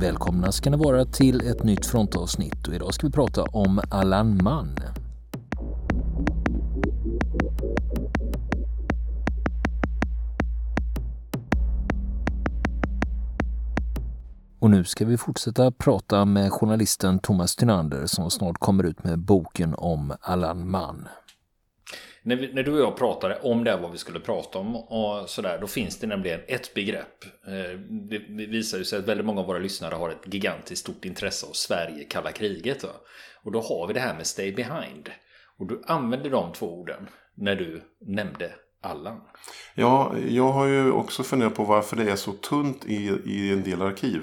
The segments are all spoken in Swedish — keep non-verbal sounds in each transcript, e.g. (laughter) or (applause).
Välkomna ska ni vara till ett nytt frontavsnitt och idag ska vi prata om Allan Mann. Och nu ska vi fortsätta prata med journalisten Thomas Tynander som snart kommer ut med boken om Allan Mann. När, vi, när, du och jag pratade om det vad vi skulle prata om och sådär, då finns det nämligen ett begrepp. Eh, det, visar ju sig att väldigt många av våra lyssnare har ett gigantiskt stort intresse av Sverige, kalla kriget. Va? Och då har vi det här med stay behind. Och du använde de två orden när du nämnde Allan. Ja, jag har ju också funderat på varför det är så tunt i, i en del arkiv.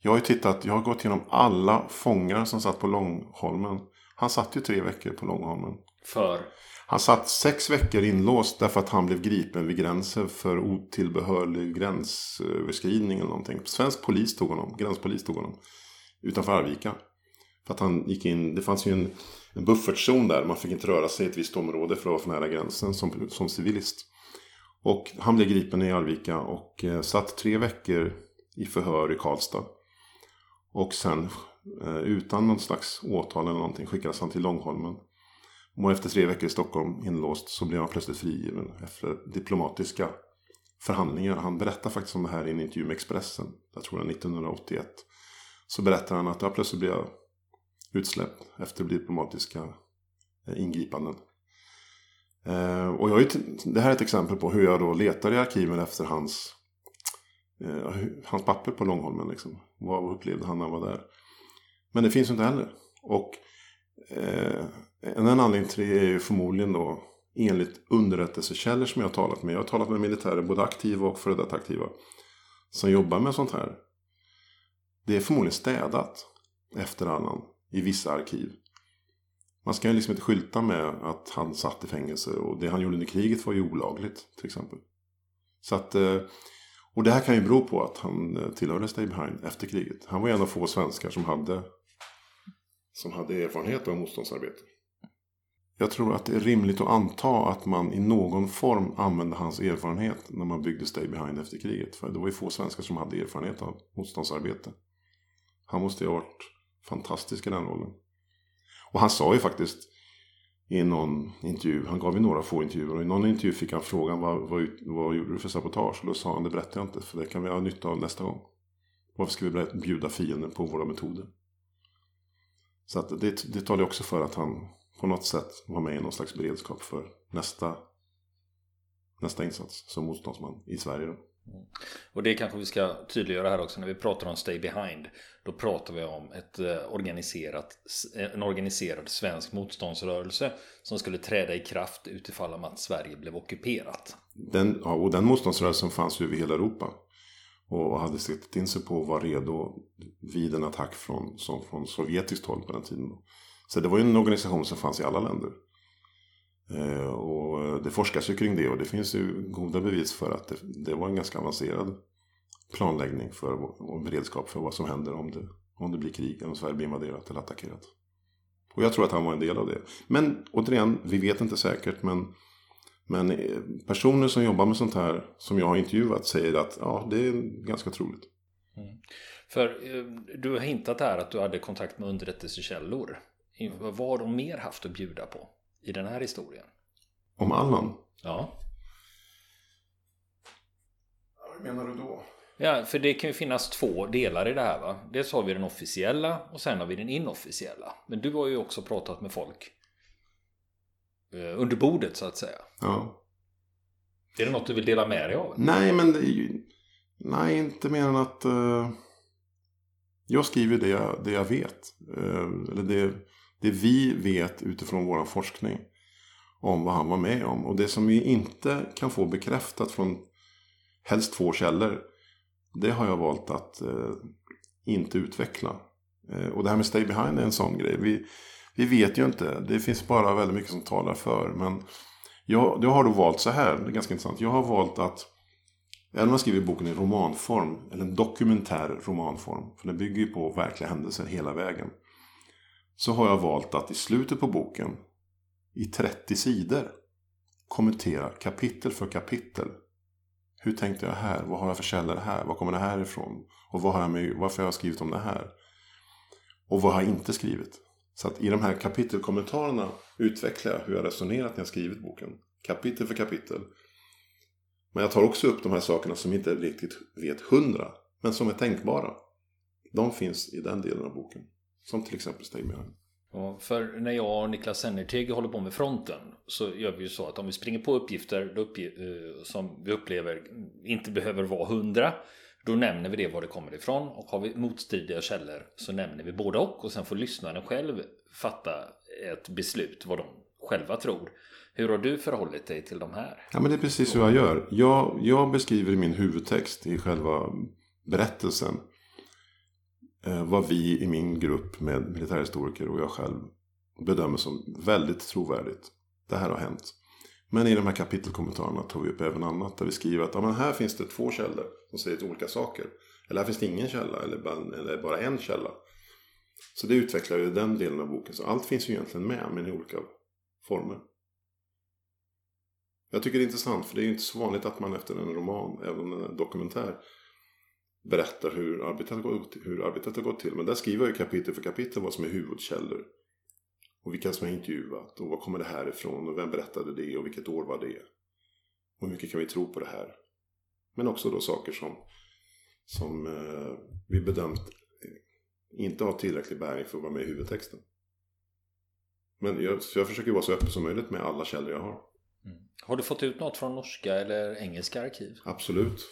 Jag har ju tittat, jag har gått igenom alla fångar som satt på Långholmen. Han satt ju tre veckor på Långholmen. För? Han satt sex veckor inlåst därför att han blev gripen vid gränsen för otillbehörlig gränsöverskridning eller någonting. Svensk polis tog honom, gränspolis tog honom. Utanför Arvika. För att han gick in, det fanns ju en, en buffertzon där. Man fick inte röra sig i ett visst område för att vara för nära gränsen som, som civilist. Och han blev gripen i Arvika och eh, satt tre veckor i förhör i Karlstad. Och sen eh, utan någon slags åtal eller någonting skickades han till Långholmen. Och efter tre veckor i Stockholm inlåst så blev han plötsligt frigiven efter diplomatiska förhandlingar. Han berättar faktiskt om det här i en intervju med Expressen. Jag tror det är 1981. Så berättar han att jag plötsligt blev utsläppt efter diplomatiska eh, ingripanden. Eh, och jag, det här är ett exempel på hur jag då letar i arkiven efter hans, eh, hans papper på Långholmen. Liksom. Vad upplevde han när han var där? Men det finns inte heller. Och Eh, en anledning till det är ju förmodligen då enligt underrättelsekällor som jag har talat med. Jag har talat med militärer, både aktiva och före detta aktiva. Som jobbar med sånt här. Det är förmodligen städat efter Allan i vissa arkiv. Man ska ju liksom inte skylta med att han satt i fängelse och det han gjorde under kriget var ju olagligt till exempel. Så att, eh, och det här kan ju bero på att han eh, tillhörde Stay Behind efter kriget. Han var en av få svenskar som hade, som hade erfarenhet av motståndsarbete. Jag tror att det är rimligt att anta att man i någon form använde hans erfarenhet när man byggde Stay Behind efter kriget. För det var ju få svenskar som hade erfarenhet av motståndsarbete. Han måste ju ha varit fantastisk i den rollen. Och han sa ju faktiskt i någon intervju, han gav ju några få intervjuer och i någon intervju fick han frågan vad, vad, vad gjorde du för sabotage? Och då sa han det berättar jag inte för det kan vi ha nytta av nästa gång. Varför ska vi bjuda fienden på våra metoder? Så att det, det talar också för att han på något sätt var med i någon slags beredskap för nästa, nästa insats som motståndsman i Sverige. Då. Och det kanske vi ska tydliggöra här också när vi pratar om Stay Behind. Då pratar vi om ett eh, organiserat, en organiserad svensk motståndsrörelse som skulle träda i kraft utifall att Sverige blev ockuperat. Den, ja, och den motståndsrörelsen fanns ju över hela Europa. Och hade sett in sig på att vara redo vid en attack från, som från sovjetiskt håll på den tiden. Så det var ju en organisation som fanns i alla länder. Eh, och det forskas ju kring det och det finns ju goda bevis för att det, det var en ganska avancerad planläggning för, och beredskap för vad som händer om det, om det blir krig om Sverige blir invaderat eller attackerat. Och jag tror att han var en del av det. Men återigen, vi vet inte säkert men, men eh, personer som jobbar med sånt här som jag har intervjuat säger att ja, det är ganska troligt. Mm. För eh, du har hintat här att du hade kontakt med underrättelsekällor. Vad har de mer haft att bjuda på i den här historien? Om Allan? Ja. Vad menar du då? Ja, för det kan ju finnas två delar i det här va. Dels har vi den officiella och sen har vi den inofficiella. Men du har ju också pratat med folk under bordet så att säga. Ja. Är det något du vill dela med dig av? Nej, men det är ju... Nej, inte mer än att... Uh... Jag skriver det jag, det jag vet. Uh, eller det, det vi vet utifrån vår forskning om vad han var med om. Och det som vi inte kan få bekräftat från helst två källor. Det har jag valt att eh, inte utveckla. Eh, och det här med stay behind är en sån grej. Vi, vi vet ju inte. Det finns bara väldigt mycket som talar för. Men jag, jag har då valt så här. Det är ganska intressant. Jag har valt att Även om jag skriver boken i romanform, eller en dokumentär romanform, för den bygger ju på verkliga händelser hela vägen så har jag valt att i slutet på boken i 30 sidor kommentera kapitel för kapitel Hur tänkte jag här? Vad har jag för källor här? Var kommer det här ifrån? Och vad har jag med, varför har jag skrivit om det här? Och vad har jag inte skrivit? Så att i de här kapitelkommentarerna utvecklar jag hur jag resonerat när jag skrivit boken. Kapitel för kapitel. Men jag tar också upp de här sakerna som inte riktigt vet hundra. Men som är tänkbara. De finns i den delen av boken. Som till exempel Stegmjölen. Ja, för när jag och Niklas Sennerteg håller på med fronten så gör vi ju så att om vi springer på uppgifter uppge eh, som vi upplever inte behöver vara hundra då nämner vi det var det kommer ifrån och har vi motstridiga källor så nämner vi både och och sen får lyssnaren själv fatta ett beslut vad de själva tror. Hur har du förhållit dig till de här? Ja, men det är precis hur jag gör. Jag, jag beskriver i min huvudtext i själva berättelsen eh, vad vi i min grupp med militärhistoriker och jag själv bedömer som väldigt trovärdigt. Det här har hänt. Men i de här kapitelkommentarerna tar vi upp även annat där vi skriver att ja, men här finns det två källor som säger olika saker. Eller här finns det ingen källa eller bara, eller bara en källa. Så det utvecklar ju den delen av boken. Så allt finns ju egentligen med men i olika former. Jag tycker det är intressant för det är ju inte så vanligt att man efter en roman, även en dokumentär, berättar hur arbetet, har gått, hur arbetet har gått till. Men där skriver jag ju kapitel för kapitel vad som är huvudkällor. Och vilka som har intervjuat och var kommer det här ifrån och vem berättade det och vilket år var det. Och hur mycket kan vi tro på det här. Men också då saker som, som eh, vi bedömt inte har tillräcklig bäring för att vara med i huvudtexten. Men jag, jag försöker vara så öppen som möjligt med alla källor jag har. Mm. Har du fått ut något från norska eller engelska arkiv? Absolut.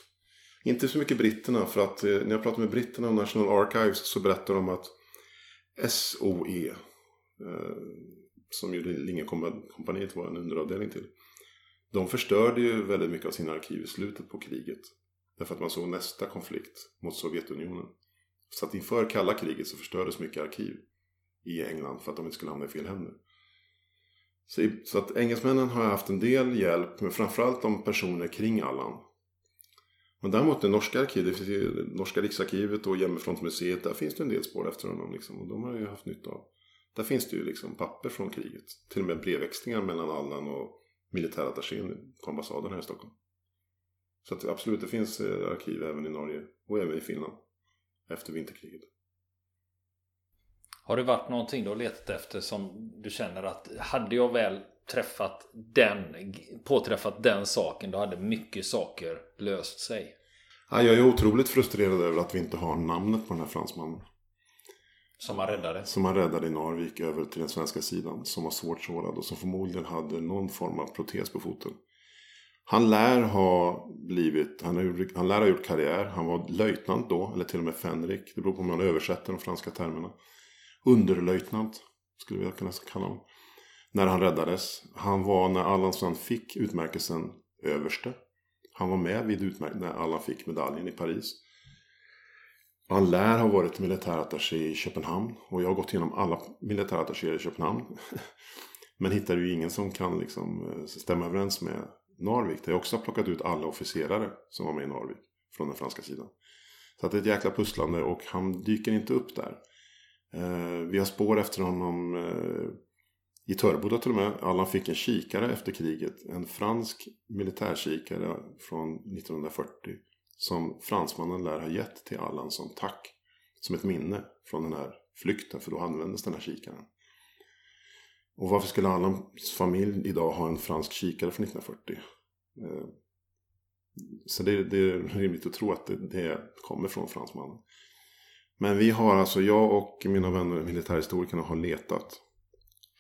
Inte så mycket britterna för att eh, när jag pratar med britterna om National Archives så berättar de att SOE eh, Eh, som ju Lingenkompaniet var en underavdelning till. De förstörde ju väldigt mycket av sina arkiv i slutet på kriget. Därför att man såg nästa konflikt mot Sovjetunionen. Så att inför kalla kriget så förstördes mycket arkiv i England för att de inte skulle hamna i fel händer. Så, att engelsmännen har haft en del hjälp, men framförallt de personer kring Allan. Men däremot det norska arkivet, det finns norska riksarkivet och Jämmerfrontmuseet, där finns det en del spår efter honom. Liksom, och de har ju haft nytta av. Där finns det ju liksom papper från kriget. Till och med brevväxlingar mellan Allan och militärattachén på ambassaden här i Stockholm. Så att absolut, det finns eh, arkiv även i Norge och även i Finland. Efter vinterkriget. Har det varit någonting du har letat efter som du känner att hade jag väl träffat den, påträffat den saken då hade mycket saker löst sig? Ja, jag är otroligt frustrerad över att vi inte har namnet på den här fransmannen. Som han räddade? Som han räddade i Narvik över till den svenska sidan. Som var svårt sårad och som förmodligen hade någon form av protes på foten. Han lär ha blivit, han, har, han lär ha gjort karriär. Han var löjtnant då, eller till och med fänrik. Det beror på om man översätter de franska termerna. Underlöjtnant, skulle vi kunna kalla honom. När han räddades. Han var när Allan Strand fick utmärkelsen överste. Han var med vid utmärkelsen när Allan fick medaljen i Paris. Han lär ha varit militärattaché i Köpenhamn. Och jag har gått igenom alla militärattachéer i Köpenhamn. (laughs) Men hittar ju ingen som kan liksom eh, stämma överens med Narvik. Där jag också har plockat ut alla officerare som var med i Narvik. Från den franska sidan. Så att det är ett jäkla pusslande och han dyker inte upp där. Eh, vi har spår efter honom eh, i Töreboda till och med. Allan fick en kikare efter kriget. En fransk militärkikare från 1940. Som fransmannen lär ha gett till Allan som tack. Som ett minne från den här flykten. För då användes den här kikaren. Och varför skulle Allans familj idag ha en fransk kikare från 1940? Eh, så det, det är rimligt att tro att det, det kommer från fransmannen. Men vi har alltså, jag och mina vänner militärhistorikerna har letat.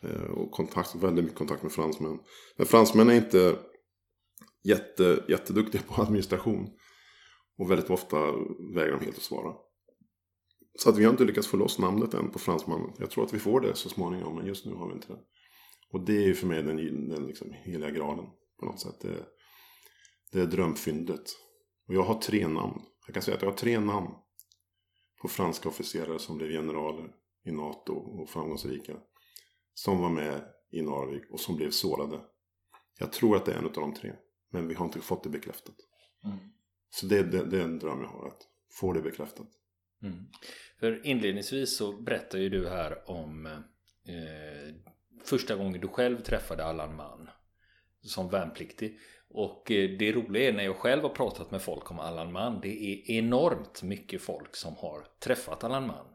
Eh, och kontakt, väldigt mycket kontakt med fransmän. Men fransmän är inte jätte, jätteduktiga på administration. Och väldigt ofta vägrar de helt att svara. Så att vi har inte lyckats få loss namnet än på fransmannen. Jag tror att vi får det så småningom, men just nu har vi inte det. Och det är ju för mig den, den liksom heliga graden på något sätt. Det, det är drömfyndet. Och jag har tre namn. Jag kan säga att jag har tre namn på franska officerare som blev generaler i NATO och framgångsrika. Som var med i Narvik och som blev sårade. Jag tror att det är en av de tre. Men vi har inte fått det bekräftat. Mm. Så det, det, det, är en dröm jag har, att få det bekräftat. Mm. För inledningsvis så berättar ju du här om eh, första gången du själv träffade Allan Mann som värnpliktig. Och eh, det roliga är när jag själv har pratat med folk om Allan Mann. Det är enormt mycket folk som har träffat Allan Mann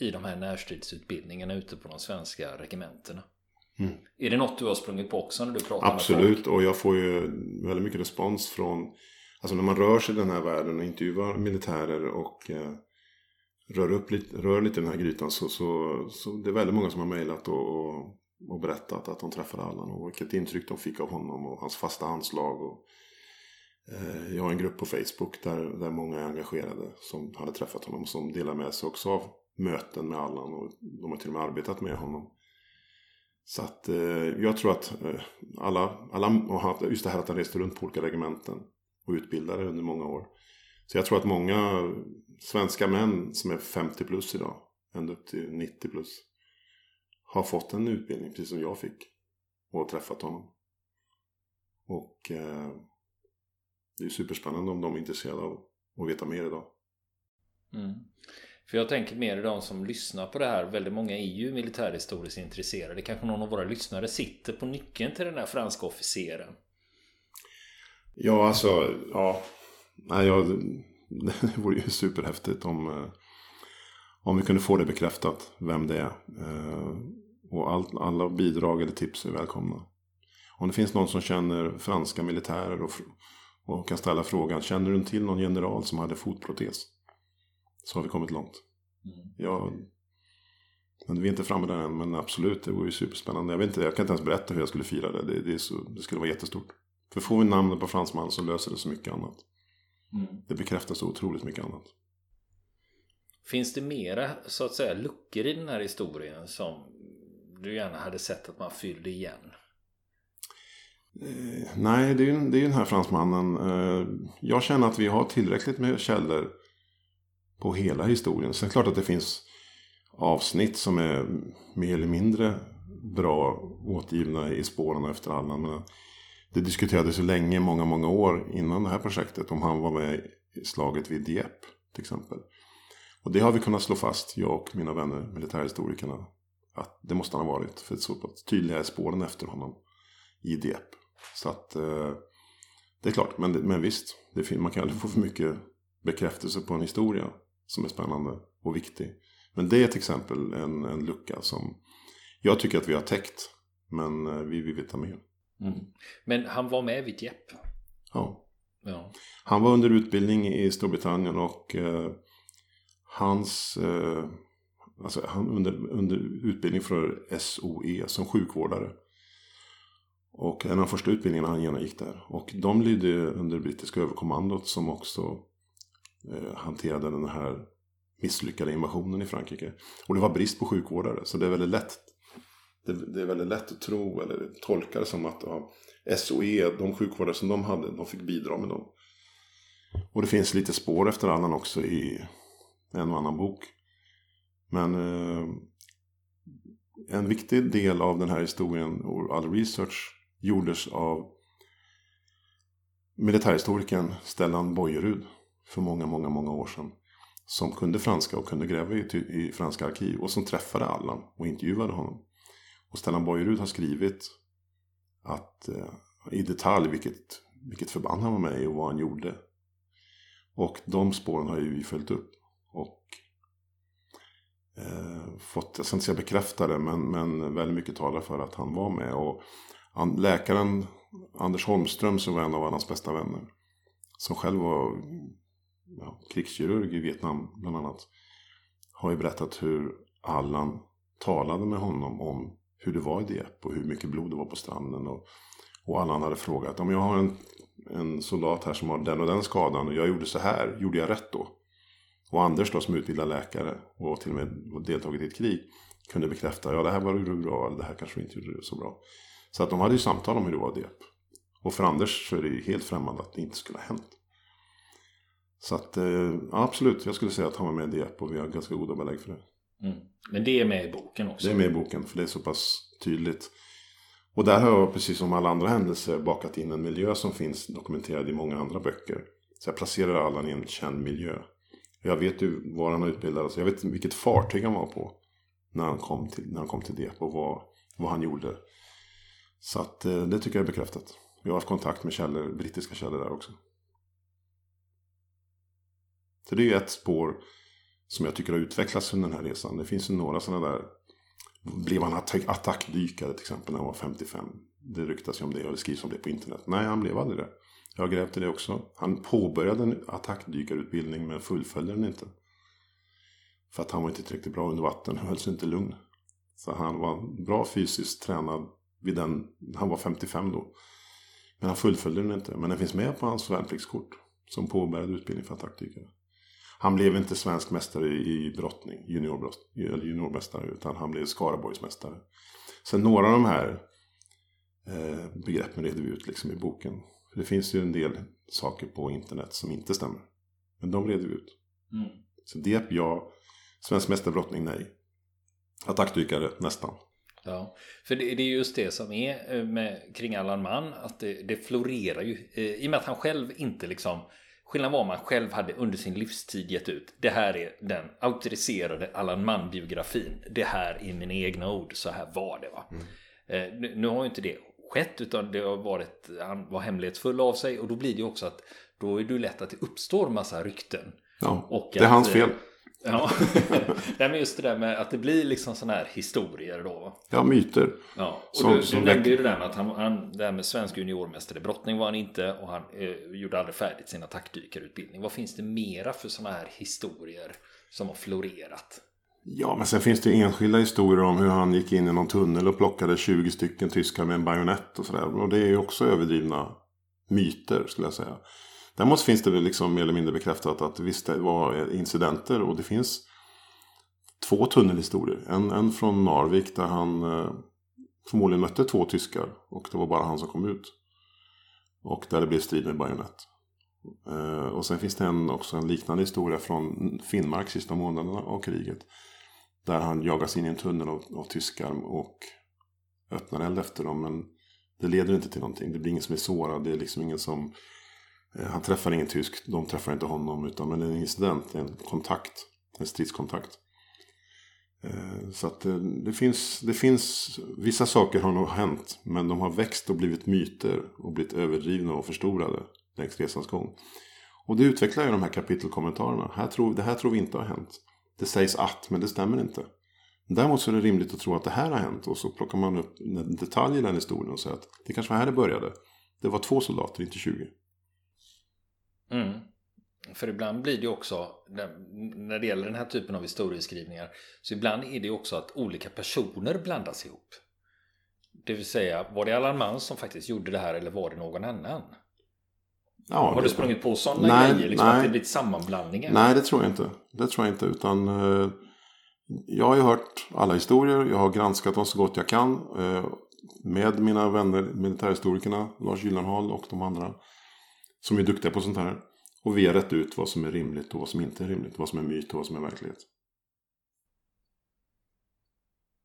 i de här närstridsutbildningarna ute på de svenska regementena. Mm. Är det något du har sprungit på också när du pratar Absolut, med folk? och jag får ju väldigt mycket respons från Alltså när man rör sig i den här världen och intervjuar militärer och eh, rör, upp lite, rör lite i den här grytan så, så, så det är väldigt många som har mejlat och, och, och, berättat att de träffade Allan och vilket intryck de fick av honom och hans fasta anslag. Och, eh, jag har en grupp på Facebook där, där många är engagerade som hade träffat honom som delar med sig också av möten med Allan och de har till och med arbetat med honom. Så att eh, jag tror att eh, alla, alla just det här att han reste runt på olika regementen och utbildade under många år. Så jag tror att många svenska män som är 50 plus idag, ända upp till 90 plus, har fått en utbildning precis som jag fick och träffat honom. Och eh, det är superspännande om de är intresserade av att veta mer idag. Mm. För jag tänker mer i de som lyssnar på det här. Väldigt många är ju militärhistoriskt intresserade. Kanske någon av våra lyssnare sitter på nyckeln till den där franska officeren. Ja, alltså, ja. Nej, jag, (laughs) det vore ju superhäftigt om, eh, om vi kunde få det bekräftat, vem det är. Eh, och all, alla bidrag eller tips är välkomna. Om det finns någon som känner franska militärer och, och kan ställa frågan, känner du till någon general som hade fotprotes? Så har vi kommit långt. Mm. Ja, men vi är inte framme där än, men absolut, det vore ju superspännande. Jag, vet inte, jag kan inte ens berätta hur jag skulle fira det. Det, det, så, det skulle vara jättestort. För får vi namnet på fransman så löser det så mycket annat. Mm. Det bekräftar så otroligt mycket annat. Finns det mera så att säga luckor i den här historien som du gärna hade sett att man fyllde igen? Eh, nej, det är ju det är den här fransmannen. Eh, jag känner att vi har tillräckligt med källor på hela historien. Sen är det klart att det finns avsnitt som är mer eller mindre bra återgivna i spåren efter Allan. Men det diskuterades ju länge, många, många år innan det här projektet om han var med i slaget vid Dieppe till exempel. Och det har vi kunnat slå fast, jag och mina vänner militärhistorikerna, att det måste han ha varit. För så pass tydliga är spåren efter honom i Dieppe. Så att eh, det är klart, men, men visst, det, man kan aldrig få för mycket bekräftelse på en historia som är spännande och viktig. Men det är till exempel en, en lucka som jag tycker att vi har täckt. Men eh, vi vill veta mer. Mm. Men han var med vid Jepp? Ja. ja. Han var under utbildning i Storbritannien och eh, hans... Eh, alltså han under, under utbildning för SOE som sjukvårdare. Och en av de första utbildningarna han genomgick där. Och de lydde under brittiska överkommandot som också eh, hanterade den här misslyckade invasionen i Frankrike. Och det var brist på sjukvårdare. Så det är väldigt lätt det, det, är väldigt lätt att tro eller tolka det som att ja, SOE, de sjukvårdare som de hade, de fick bidra med dem. Och det finns lite spår efter annan också i en och annan bok. Men eh, en viktig del av den här historien och all research gjordes av militärhistorikern Stellan Bojerud för många, många, många år sedan. Som kunde franska och kunde gräva i, i franska arkiv och som träffade Allan och intervjuade honom. Och Stellan Bojerud har skrivit att eh, i detalj vilket, vilket förband han var med i och vad han gjorde. Och de spåren har ju vi följt upp. Och eh, fått, jag ska inte säga bekräftade, men, men väldigt mycket talar för att han var med. Och han, läkaren Anders Holmström som var en av hans bästa vänner. Som själv var ja, krigskirurg i Vietnam bland annat. Har ju berättat hur Allan talade med honom om hur det var i Dieppe och hur mycket blod det var på stranden. Och, och alla hade frågat om jag har en, en soldat här som har den och den skadan och jag gjorde så här, gjorde jag rätt då? Och Anders då som utbildad läkare och till och med deltagit i ett krig kunde bekräfta, ja det här var du bra, eller det här kanske inte gjorde så bra. Så att de hade ju samtal om hur det var i Dieppe. Och för Anders så är det ju helt främmande att det inte skulle ha hänt. Så att eh, ja, absolut, jag skulle säga att han var med i Dieppe och vi har ganska goda belägg för det. Mm. Men det är med i boken också? Det är med i boken för det är så pass tydligt. Och där har jag precis som alla andra händelser bakat in en miljö som finns dokumenterad i många andra böcker. Så jag placerar Allan i en känd miljö. Jag vet ju var han har. Jag vet vilket fartyg han var på. När han kom till, när han kom till det och vad, vad han gjorde. Så att eh, det tycker jag är bekräftat. Jag har haft kontakt med källor, brittiska källor där också. Så det är ju ett spår som jag tycker har utvecklats under den här resan. Det finns ju några sådana där. Blev han attackdykare till exempel när han var 55? Det ryktas ju om det och det skrivs om det på internet. Nej, han blev aldrig det. Jag har grävt i det också. Han påbörjade en attackdykarutbildning men fullföljde den inte. För att han var inte tillräckligt bra under vatten han höll sig inte lugn. Så han var bra fysiskt tränad vid den, han var 55 då. Men han fullföljde den inte. Men den finns med på hans värnpliktskort. Som påbörjade utbildning för attackdykare. Han blev inte svensk mästare i brottning, juniormästare, utan han blev Skaraborgsmästare. Sen några av de här eh, begreppen reder vi ut liksom i boken. För det finns ju en del saker på internet som inte stämmer. Men de reder vi ut. Mm. Så det ja, svensk mästarbrottning nej. Attackdykare nästan. Ja, för det, det, är just det som är eh, med, kring Allan Mann, att det, det florerar ju. Eh, I och med att han själv inte liksom Skillnaden var om man själv hade under sin livstid gett ut Det här är den auktoriserade Allan Mann-biografin. Det här är mina egna ord, så här var det va? Mm. eh, nu, har ju inte det skett utan det har varit Han var hemlighetsfull av sig. Och då blir det ju också att Då är det lätt att det uppstår massa rykten. Ja, det är att, hans fel Ja, (laughs) Nej, men just det där med att det blir liksom sådana här historier då. Ja, myter. Ja, och som, du, du nämnde ju det där med att han, han det här med svensk juniormästare i brottning var han inte och han eh, gjorde aldrig färdigt sin attackdykarutbildning. Vad finns det mera för sådana här historier som har florerat? Ja, men sen finns det enskilda historier om hur han gick in i någon tunnel och plockade 20 stycken tyskar med en bajonett och sådär. Och det är ju också överdrivna myter skulle jag säga. Däremot finns det väl liksom mer eller mindre bekräftat att visst det var incidenter och det finns två tunnelhistorier. En, en från Narvik där han eh, förmodligen mötte två tyskar och det var bara han som kom ut. Och där det blev strid med bajonett. Eh, och sen finns det en, också en liknande historia från Finnmark sista månaderna av kriget. Där han jagas in i en tunnel av, av tyskar och öppnar eld efter dem. Men det leder inte till någonting. Det blir ingen som är sårad. Det är liksom ingen som Eh, han träffar ingen tysk, de träffar inte honom. Utan men en incident, en kontakt, en stridskontakt. Eh, så att det, det finns, det finns, vissa saker har nog hänt. Men de har växt och blivit myter och blivit överdrivna och förstorade längs resans gång. Och det utvecklar ju de här kapitelkommentarerna. Här tror, det här tror vi inte har hänt. Det sägs att, men det stämmer inte. Däremot så är det rimligt att tro att det här har hänt. Och så plockar man upp detaljer i den historien och säger att det kanske var här det började. Det var två soldater, inte 20. Mm. För ibland blir det också, när det gäller den här typen av historieskrivningar, så ibland är det också att olika personer blandas ihop. Det vill säga, var det Allan Mann som faktiskt gjorde det här eller var det någon annan? Ja, har du sprungit på sådana nej, grejer? Liksom nej. Att det blivit sammanblandningar? Nej, det tror jag inte. Det tror jag inte. Utan eh, jag har ju hört alla historier. Jag har granskat dem så gott jag kan. Eh, med mina vänner, militärhistorikerna, Lars Gyllenhaal och de andra. Som är duktiga på sånt här. Och vi har rätt ut vad som är rimligt och vad som inte är rimligt. Vad som är myt och vad som är verklighet.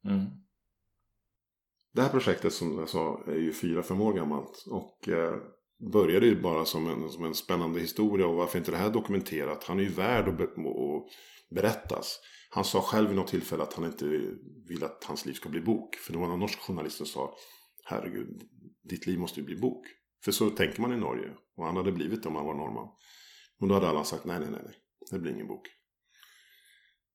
Mm. Det här projektet som jag sa är ju fyra, fem år gammalt. Och eh, började ju bara som en, som en spännande historia. Och varför inte det här dokumenterat? Han är ju värd att, be att berättas. Han sa själv vid något tillfälle att han inte vill att hans liv ska bli bok. För det var någon norsk journalist som sa Herregud, ditt liv måste ju bli bok. För så tänker man i Norge. Och han hade blivit det om han var norrman. Men då hade alla sagt nej, nej, nej, nej. Det blir ingen bok.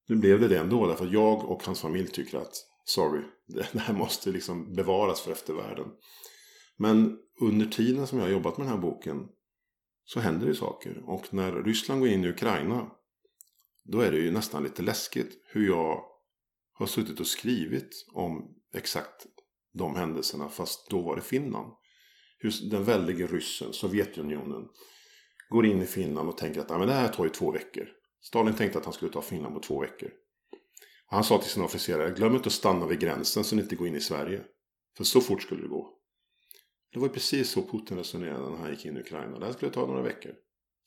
Nu blev det det ändå. Därför att jag och hans familj tycker att sorry, (laughs) det här måste liksom bevaras för eftervärlden. Men under tiden som jag har jobbat med den här boken så händer det saker. Och när Ryssland går in i Ukraina då är det ju nästan lite läskigt hur jag har suttit och skrivit om exakt de händelserna fast då var det Finland den väldige ryssen, Sovjetunionen, går in i Finland och tänker att ah, men det här tar ju två veckor. Stalin tänkte att han skulle ta Finland på två veckor. Och han sa till sina officerare, glöm inte att stanna vid gränsen så ni inte går in i Sverige. För så fort skulle det gå. Det var ju precis så Putin resonerade när han gick in i Ukraina. Det här skulle ta några veckor.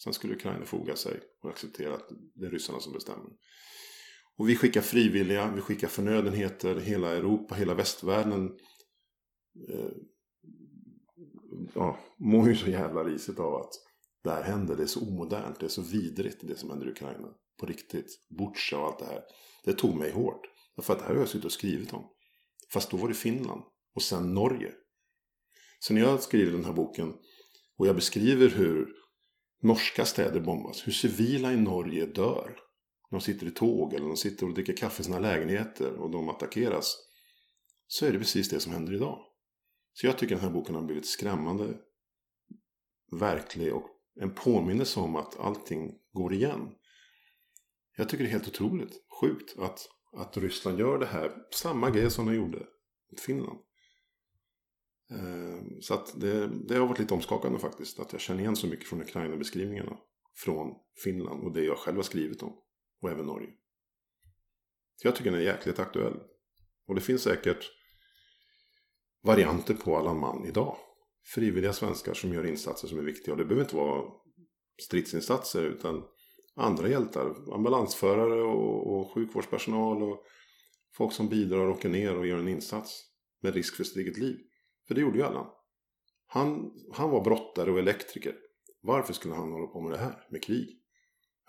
Sen skulle Ukraina foga sig och acceptera att det är ryssarna som bestämmer. Och vi skickar frivilliga, vi skickar förnödenheter, hela Europa, hela västvärlden eh, ja, mår ju så jävla risigt av att det här händer. Det är så omodernt, det är så vidrigt det som händer i Ukraina. På riktigt. Butja och allt det här. Det tog mig hårt. För att det här har jag suttit och skrivit om. Fast då var det Finland. Och sen Norge. Så när jag skriver den här boken och jag beskriver hur norska städer bombas, hur civila i Norge dör. De sitter i tåg eller de sitter och dricker kaffe i sina lägenheter och de attackeras. Så är det precis det som händer idag. Så jag tycker den här boken har blivit skrämmande verklig och en påminnelse om att allting går igen. Jag tycker det är helt otroligt sjukt att, att Ryssland gör det här. Samma grej som de gjorde mot Finland. Ehm, så att det, det har varit lite omskakande faktiskt. Att jag känner igen så mycket från Ukraina-beskrivningarna. Från Finland och det jag själv har skrivit om. Och även Norge. Så jag tycker den är jäkligt aktuell. Och det finns säkert varianter på Allan Mann idag. Frivilliga svenskar som gör insatser som är viktiga. Och det behöver inte vara stridsinsatser utan andra hjältar. Ambulansförare och, och sjukvårdspersonal och folk som bidrar och åker ner och gör en insats. Med risk för sitt eget liv. För det gjorde ju Allan. Han, han var brottare och elektriker. Varför skulle han hålla på med det här? Med krig?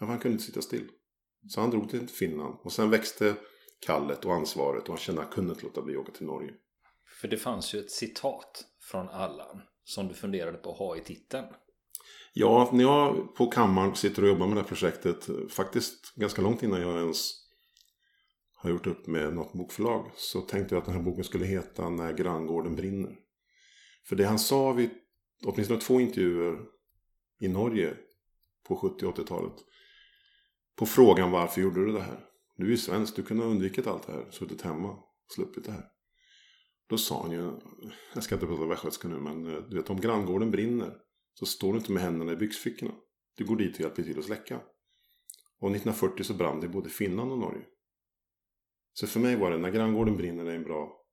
Ja, han kunde inte sitta still. Så han drog till Finland. Och sen växte kallet och ansvaret. Och han kände att han kunde inte låta bli att åka till Norge. För det fanns ju ett citat från Allan. Som du funderade på att ha i titeln. Ja, när jag på kammaren sitter och jobbar med det här projektet. Faktiskt ganska långt innan jag ens har gjort upp med något bokförlag. Så tänkte jag att den här boken skulle heta När granngården brinner. För det han sa vid åtminstone två intervjuer i Norge på 70 80-talet. På frågan varför gjorde du det här? Du är ju svensk, du kunde ha undvikit allt det här. Suttit hemma och sluppit det här. Då sa han ju, jag ska inte prata västgötska nu, men eh, du vet om granngården brinner så står du inte med händerna i byxfickorna. Du går dit och hjälper till att släcka. Och 1940 så brann det i både Finland och Norge. Så för mig var det, när granngården brinner, det en bra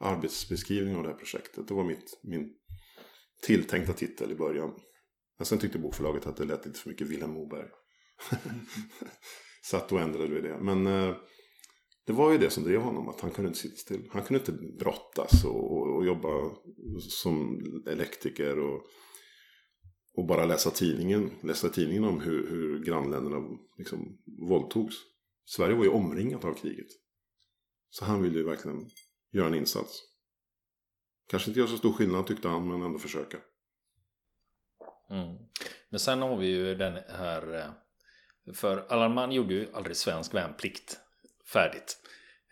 arbetsbeskrivning av det här projektet. Det var mitt, min tilltänkta titel i början. Men sen tyckte bokförlaget att det lät lite för mycket Vilhelm Moberg. så att då ändrade vi det. Men eh, det var ju det som drev honom, att han kunde inte sitta still. Han kunde inte brottas och, och, och jobba som elektriker och, och bara läsa tidningen, läsa tidningen om hur, hur grannländerna liksom våldtogs. Sverige var ju omringat av kriget. Så han ville ju verkligen göra en insats. Kanske inte göra så stor skillnad tyckte han, men ändå försöka. Mm. Men sen har vi ju den här... Eh, för Allan gjorde ju aldrig svensk värnplikt färdigt.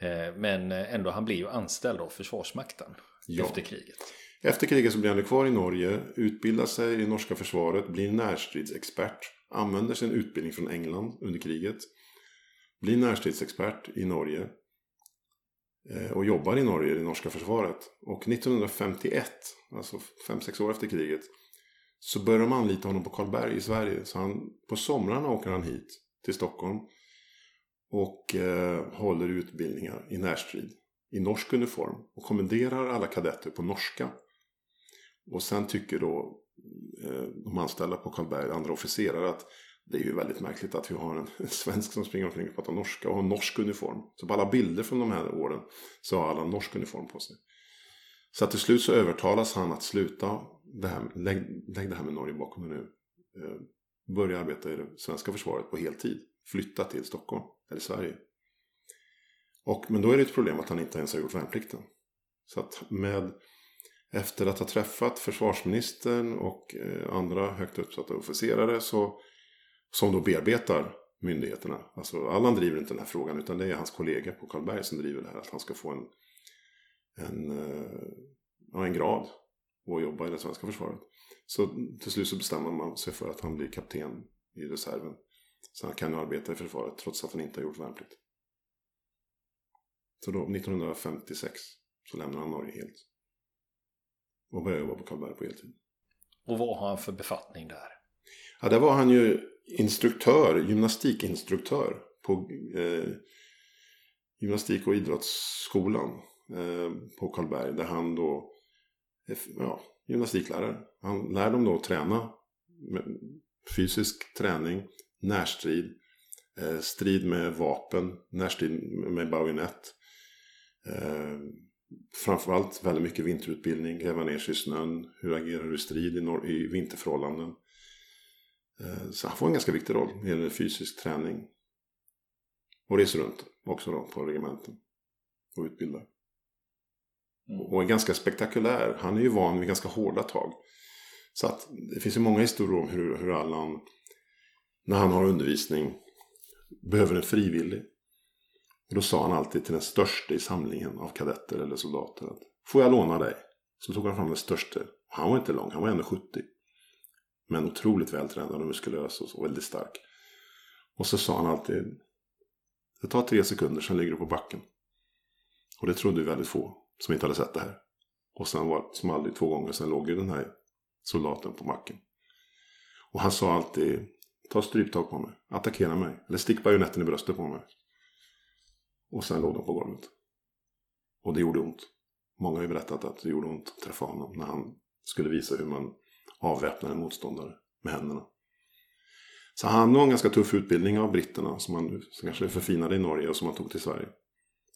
Eh, men ändå, han blev ju anställd av Försvarsmakten ja. efter kriget. Efter kriget så blir han kvar i Norge, utbildar sig i norska försvaret, blir närstridsexpert, använder sin utbildning från England under kriget, blir närstridsexpert i Norge Eh, och jobbar i Norge i det norska försvaret. Och 1951, alltså 5-6 år efter kriget, så börjar de anlita honom på Karlberg i Sverige. Så han, på somrarna åker han hit till Stockholm och eh, håller utbildningar i närstrid i norsk uniform och kommenderar alla kadetter på norska. Och sen tycker då eh, de anställda på Karlberg, andra officerare, att det är ju väldigt märkligt att vi har en, (laughs) svensk som springer omkring och pratar norska och har norsk uniform. Så på alla bilder från de här åren så har alla norsk uniform på sig. Så att till slut så övertalas han att sluta det här, lägg, lägg det här med Norge bakom dig nu. Eh, börja arbeta i det svenska försvaret på heltid. Flytta till Stockholm eller Sverige. Och, men då är det ett problem att han inte ens har gjort värnplikten. Så att med efter att ha träffat försvarsministern och eh, andra högt uppsatta officerare så som då bearbetar myndigheterna. Alltså Allan driver inte den här frågan utan det är hans kollega på Karlberg som driver det här. Att han ska få en, en, eh, ja, en grad och jobba i det svenska försvaret. Så till slut så bestämmer man sig för att han blir kapten i reserven. Så han kan nu arbeta i försvaret trots att han inte har gjort värnplikt. Så då 1956 så lämnar han Norge helt. Och börjar jobba på Karlberg på heltid. Och vad har han för befattning där? Ja, där var han ju instruktör, gymnastikinstruktör på eh, gymnastik och idrottsskolan eh, på Karlberg. Där han då är ja, gymnastiklärare. Han lär dem då att träna. Fysisk träning, närstrid, eh, strid med vapen, närstrid med bajonett. Eh, framförallt väldigt mycket vinterutbildning, gräva ner sig i snön, hur agerar du i strid i, i vinterförhållanden. Eh, så han får en ganska viktig roll när det gäller fysisk träning. Och reser runt också då på regementen. Och utbildar. Och är ganska spektakulär. Han är ju van vid ganska hårda tag. Så att det finns ju många historier om hur, hur Allan, när han har undervisning, behöver en frivillig. Och då sa han alltid till den största i samlingen av kadetter eller soldater att Får jag låna dig? Så tog han fram den största. Han var inte lång, han var 1,70. Men otroligt vältränad och muskulös och väldigt stark. Och så sa han alltid Det tar tre sekunder, sen ligger du på backen. Och det trodde ju väldigt få som inte hade sett det här. Och sen var som aldrig två gånger, sen låg ju den här soldaten på backen. Och han sa alltid Ta stryptag på mig, attackera mig, eller stick bajonetten i bröstet på mig. Och sen låg de på golvet. Och det gjorde ont. Många har ju berättat att det gjorde ont att träffa honom när han skulle visa hur man avväpnar en motståndare med händerna. Så han har en ganska tuff utbildning av britterna som han som kanske förfinade i Norge och som han tog till Sverige.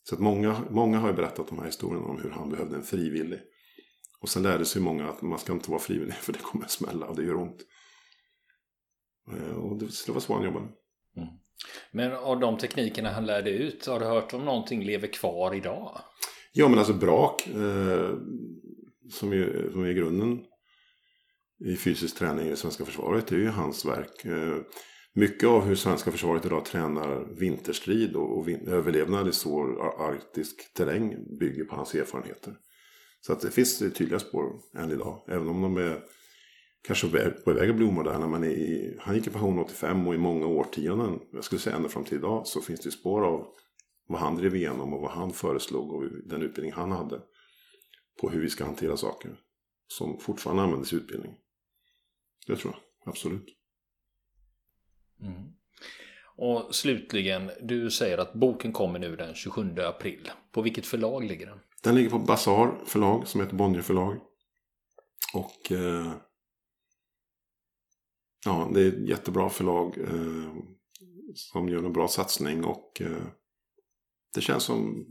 Så att många, många har ju berättat de här historierna om hur han behövde en frivillig. Och sen lärde sig många att man ska inte vara frivillig för det kommer att smälla och det gör ont. Eh, och det, var så han jobbade. Mm. Men av de teknikerna han lärde ut, har du hört om någonting lever kvar idag? Ja men alltså brak, eh, som, är, som är grunden i fysisk träning i det svenska försvaret, det är ju hans verk. Eh, mycket av hur svenska försvaret idag tränar vinterstrid och, och vin överlevnad i svår arktisk terräng bygger på hans erfarenheter. Så att det finns tydliga spår än idag, även om de är kanske på väg att bli omoderna. Men i, han gick i pension 85 och i många årtionden, jag skulle säga ända fram till idag, så finns det spår av vad han drev igenom och vad han föreslog och den utbildning han hade på hur vi ska hantera saker som fortfarande används i utbildning. Det tror jag, absolut. Mm. Och slutligen, du säger att boken kommer nu den 27 april. På vilket förlag ligger den? Den ligger på Bazar förlag som heter Bonnier förlag. Och eh, ja, det är ett jättebra förlag eh, som gör en bra satsning och eh, det känns som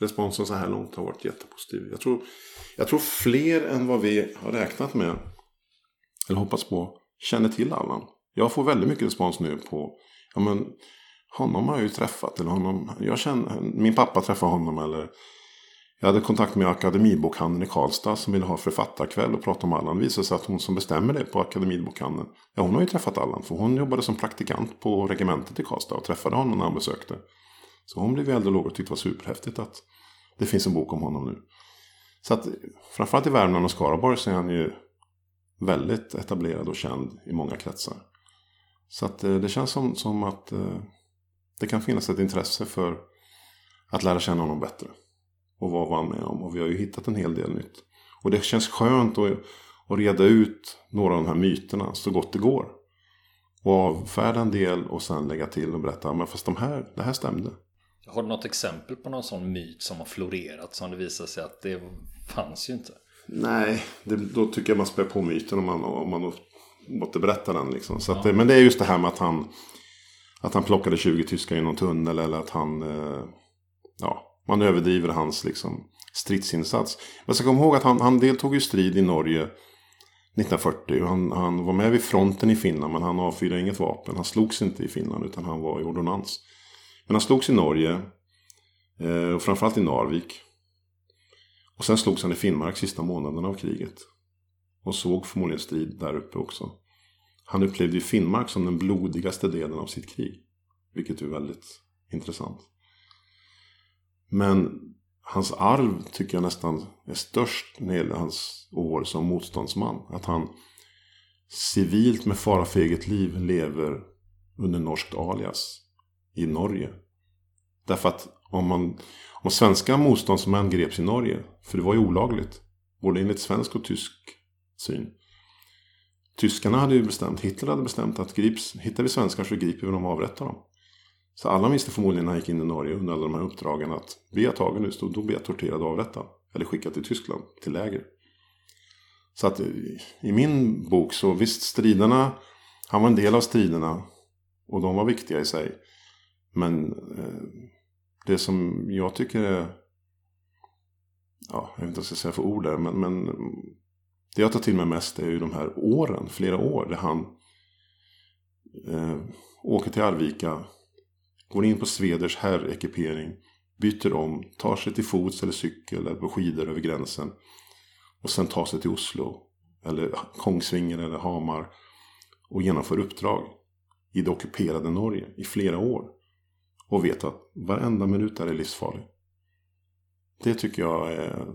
responsen så här långt har varit jättepositiv. Jag tror, jag tror fler än vad vi har räknat med eller hoppats på känner till Allan. Jag får väldigt mycket respons nu på ja men honom har jag ju träffat. Eller honom, jag känner, min pappa träffade honom eller jag hade kontakt med Akademibokhandeln i Karlstad som ville ha författarkväll och prata om Allan. Det visade sig att hon som bestämmer det på Akademibokhandeln, ja hon har ju träffat Allan. För hon jobbade som praktikant på regementet i Karlstad och träffade honom när han besökte. Så hon blev eld och låg och tyckte det var superhäftigt att det finns en bok om honom nu. Så att framförallt i Värmland och Skaraborg så är han ju väldigt etablerad och känd i många kretsar. Så att eh, det känns som, som att eh, det kan finnas ett intresse för att lära känna honom bättre. Och vad var han med om? Och vi har ju hittat en hel del nytt. Och det känns skönt att, att reda ut några av de här myterna så gott det går. Och avfärda en del och sen lägga till och berätta, men fast de här, det här stämde. Har du något exempel på någon sån myt som har florerat som det visar sig att det fanns ju inte? Nej, det, då tycker jag man spär på myten om man, om man måste berätta den. Liksom. Så att, Men det är just det här med att han, att han plockade 20 tyskar i någon tunnel eller att han... Eh, ja, man överdriver hans liksom, stridsinsats. Man ska komma ihåg att han, han deltog i strid i Norge 1940. Han, han var med vid fronten i Finland men han avfyrade inget vapen. Han slogs inte i Finland utan han var i ordonnans. Men han slogs i Norge. Eh, och framförallt i Narvik. Och sen slogs han i Finnmark sista månaderna av kriget. Och såg förmodligen strid där uppe också. Han upplevde ju Finnmark som den blodigaste delen av sitt krig. Vilket är väldigt intressant. Men hans arv tycker jag nästan är störst när det gäller hans år som motståndsman. Att han civilt med fara för eget liv lever under norskt alias i Norge. Därför att om, man, om svenska motståndsmän greps i Norge, för det var ju olagligt, både enligt svensk och tysk syn. Tyskarna hade ju bestämt, Hitler hade bestämt att grips, hittar vi svenskar så griper vi dem och avrättar dem. Så alla visste förmodligen när han gick in i Norge under alla de här uppdragen att blir jag tagen nu då blir jag torterad och avrättad. Eller skickad till Tyskland, till läger. Så att i min bok så visst striderna, han var en del av striderna. Och de var viktiga i sig. Men eh, det som jag tycker är, ja, jag vet inte vad jag ska säga för ord där, men, men det jag tar till mig mest är ju de här åren, flera år, där han eh, åker till Arvika, går in på Sveders herrekipering, byter om, tar sig till fots eller cykel eller på skidor över gränsen. Och sen tar sig till Oslo eller Kongsvinger eller Hamar och genomför uppdrag i det ockuperade Norge i flera år. Och vet att varenda minut där är livsfarlig. Det tycker jag är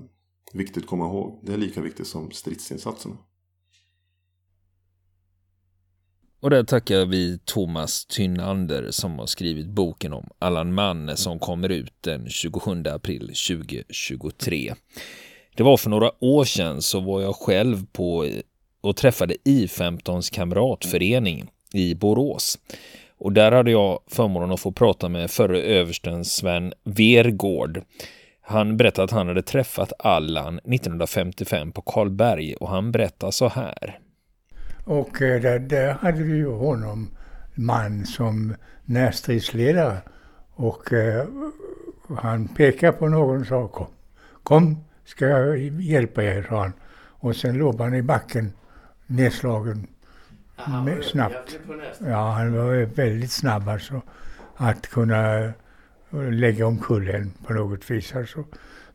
viktigt att komma ihåg. Det är lika viktigt som stridsinsatserna. Och där tackar vi Thomas Tynander som har skrivit boken om Allan Manne som kommer ut den 27 april 2023. Det var för några år sedan så var jag själv på och träffade I15s kamratförening i Borås. Och där hade jag förmånen att få prata med förre översten Sven Vergård. Han berättade att han hade träffat Allan 1955 på Karlberg och han berättar så här. Och eh, där, där hade vi ju honom, man, som närstridsledare. Och eh, han pekade på någon och sa kom, kom ska jag hjälpa er, sa han. Och sen låg han i backen nedslagen Aha, med, snabbt. Ja, han var väldigt snabb alltså. Att kunna eh, lägga omkull en på något vis alltså.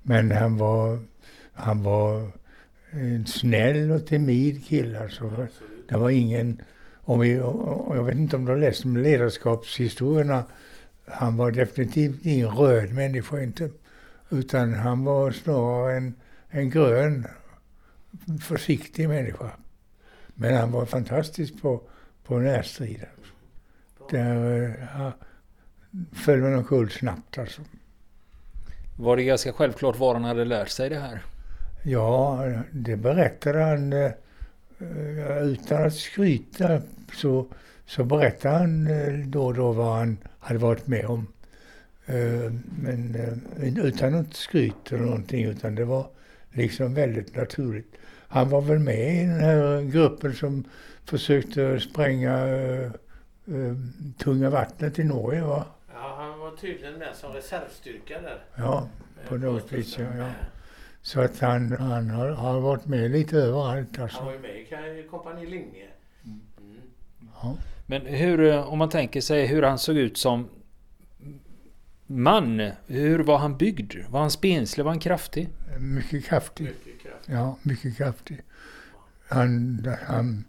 Men han var, han var en snäll och timid kille alltså. Det var ingen, om vi, jag vet inte om du har läst om ledarskapshistorierna. Han var definitivt ingen röd människa inte. Utan han var snarare en, en grön, försiktig människa. Men han var fantastisk på, på närstriden. Där ja, föll man omkull snabbt alltså. Var det ganska självklart var han hade lärt sig det här? Ja, det berättade han eh, utan att skryta så, så berättade han eh, då och då vad han hade varit med om. Eh, men utan något skryt eller någonting utan det var liksom väldigt naturligt. Han var väl med i den här gruppen som försökte spränga tunga vattnet i Norge va? Ja, han var tydligen med som reservstyrka där. Ja, på något vis ja. Så att han, han har, har varit med lite överallt. Alltså. Han var ju med i Kompani Linge. Mm. Ja. Men hur, eh, om man tänker sig hur han såg ut som man. Hur var han byggd? Var han spenslig? Var han kraftig? Mycket kraftig. Mycket kraftig. Ja, mycket kraftig. Han, han,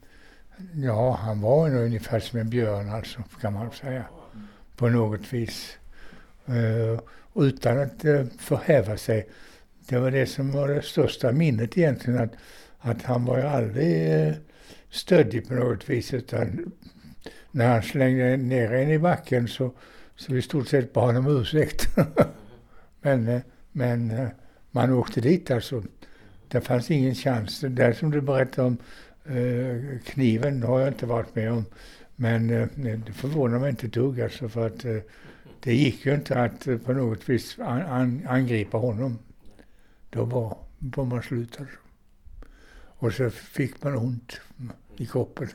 ja, han var nog ungefär som en björn alltså, kan man säga. På något vis. Uh, utan att uh, förhäva sig det var det som var det största minnet egentligen. Att, att han var ju aldrig eh, stöddig på något vis. Utan när han slängde ner en i backen så, så vi stort sett bad han om ursäkt. (laughs) men, eh, men eh, man åkte dit alltså. Det fanns ingen chans. Det där som du berättade om kniven har jag inte varit med om. Men det förvånar mig inte ett dugg alltså för att det gick ju inte att på något vis an, an, angripa honom. Då var, var man slutad. Och så fick man ont i kroppen.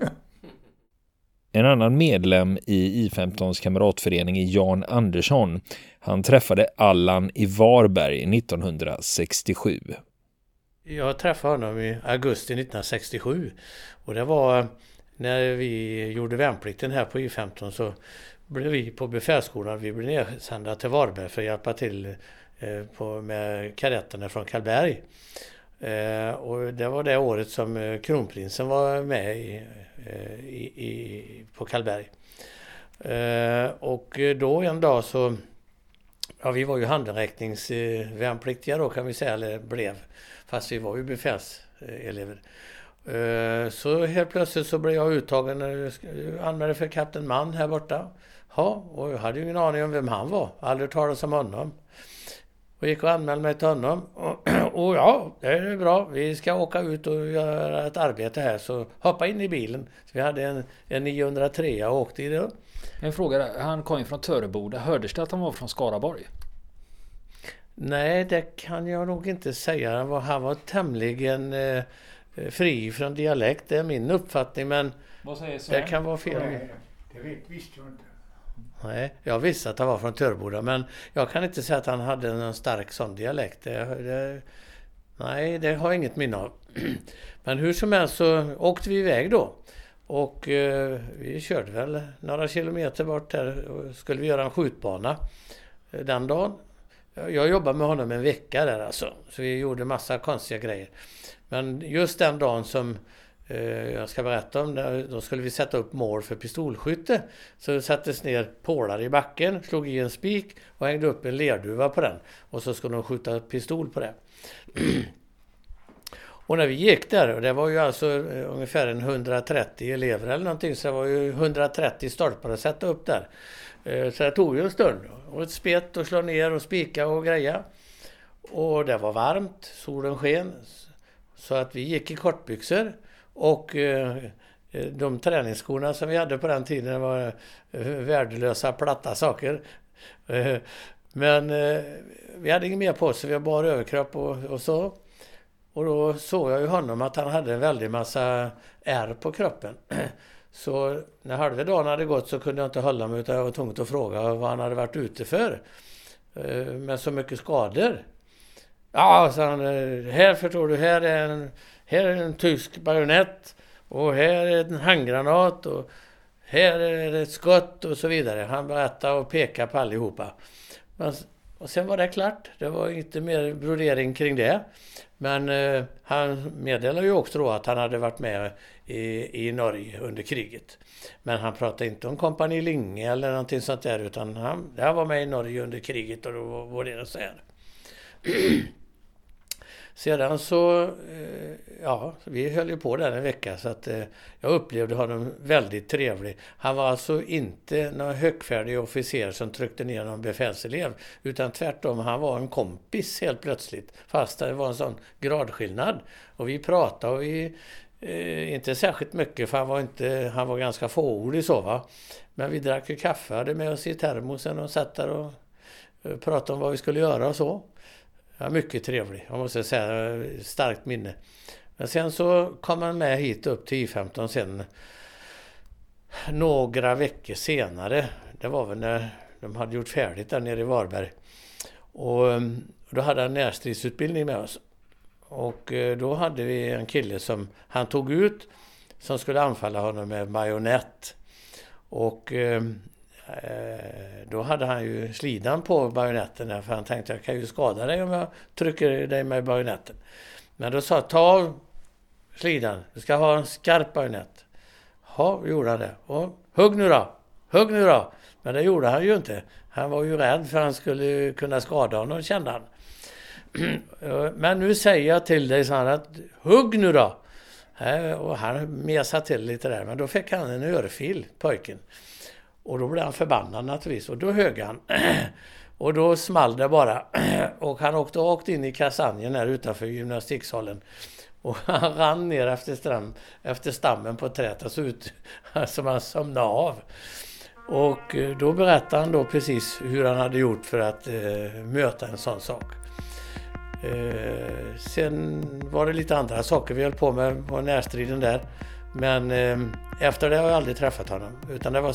En annan medlem i I15s kamratförening är Jan Andersson. Han träffade Allan i Varberg 1967. Jag träffade honom i augusti 1967. Och det var när vi gjorde värnplikten här på I15 så blev vi på befälsskolan, vi blev nedsända till Varberg för att hjälpa till Eh, Eh, på, med kadetterna från Karlberg. Eh, och det var det året som eh, kronprinsen var med i, eh, i, i på Karlberg. Eh, och då en dag så, ja vi var ju handräckningsvärnpliktiga då kan vi säga, eller blev, fast vi var ju befälselever. Så helt plötsligt så blev jag uttagen, anmälde för kapten Mann här borta. Ja, och jag hade ju ingen aning om vem han var, aldrig talat om honom. Och gick och anmälde mig till honom. Och, (clears throat) och, ja, det är bra. Vi ska åka ut och göra ett arbete här. Så hoppa in i bilen. Så vi hade en, en 903 och åkte i den. En fråga Han kom ju från Töreboda. Hördes det att han var från Skaraborg? Nej, det kan jag nog inte säga. Han var, han var tämligen eh, fri från dialekt. Det är min uppfattning. Men det kan vara fel. Det vet, visste jag inte. Nej, jag visste att han var från Töreboda men jag kan inte säga att han hade någon stark sån dialekt. Det, det, nej, det har jag inget minne av. (clears throat) Men hur som helst så åkte vi iväg då. Och eh, vi körde väl några kilometer bort där och skulle vi göra en skjutbana eh, den dagen. jag jobbade med honom en vecka där alltså. Så vi gjorde massa konstiga grejer. Men just den dagen som Eh, jag ska berätta om, det, då skulle vi sätta upp mål för pistolskytte. Så det sattes ner pålar i backen, slog i en spik och hängde upp en lerduva på den. Och så skulle de skjuta pistol på det. (clears throat) Och när vi gick där, och det var ju alltså eh, ungefär en 130 elever eller någonting, så det var ju 130 stolpar att sätta upp där. Eh, så det tog ju en stund. Och ett spett och slå ner och spika och greja. Och det var varmt, solen sken. Så att vi gick i kortbyxor. Och eh, eh, de träningsskorna som vi hade på den tiden var eh, värdelösa platta saker. Eh, men vi hade inget mer på oss, vi har bara överkropp och, och så. Och då såg jag ju honom att han hade en väldig massa ärr på kroppen. (clears throat) Så när halva dagen hade gått så kunde jag inte hålla mig utan jag var tvungen att fråga vad han hade varit ute för. Med så mycket skador. Ja, sa han. Här förstår du, här är en, här är en tysk bajonett. Och här är en handgranat. Och här är ett skott och så vidare. Han berättade och pekade på allihopa. Men, och sen var det klart. Det var inte mer brodering kring det. Men eh, han meddelade ju också då att han hade varit med i, i Norge under kriget. Men han pratade inte om kompani Linge eller någonting sånt där utan han, han var med i Norge under kriget och då var det så här. (clears throat) Sedan så, eh, ja, vi höll ju på där en vecka så att eh, jag upplevde honom väldigt trevlig. Han var alltså inte någon högfärdig officer som tryckte ner någon befälselev, utan tvärtom, han var en kompis helt plötsligt. Fast det var en sån gradskillnad. Och vi pratade och vi, eh, inte särskilt mycket för han var, inte, han var ganska fåordig så va. Men vi drack ju kaffe, hade med oss i termosen och satt där och eh, pratade om vad vi skulle göra och så. Ja, mycket trevlig, jag måste säga. Starkt minne. Men sen så kom han med hit upp till I15 sen några veckor senare. Det var väl när de hade gjort färdigt där nere i Varberg. Och eh, då hade han närstridsutbildning med oss. Och eh, då hade vi en kille som han tog ut som skulle anfalla honom med bajonett. Och eh, Eh, då hade han ju slidan på bajonetten där, för han tänkte jag kan ju skada dig om jag trycker dig med bajonetten. Men då sa jag, ta av slidan, du ska ha en skarp bajonett. Ja, gjorde han det. Och, hugg nu då! Hugg nu då! Men det gjorde han ju inte. Han var ju rädd för han skulle kunna skada honom, kände han. (clears throat) Men nu säger jag till dig, sa han, att hugg nu då! Eh, och han mesade till lite där, men då fick han en örfil, pojken. Och då blev han förbannad naturligtvis och då högg han. (clears throat) Och då small det bara. (clears throat) Och han åkte rakt in i kasanjen här utanför gymnastiksalen. Och (laughs) han rann ner efter, stram, efter stammen på trädet och såg ut (laughs) som han somnade av. Och eh, då berättade han då precis hur han hade gjort för att eh, möta en sån sak. Eh, sen var det lite andra saker vi höll på med på närstriden där. Men eh, efter det har jag aldrig träffat honom. Utan det var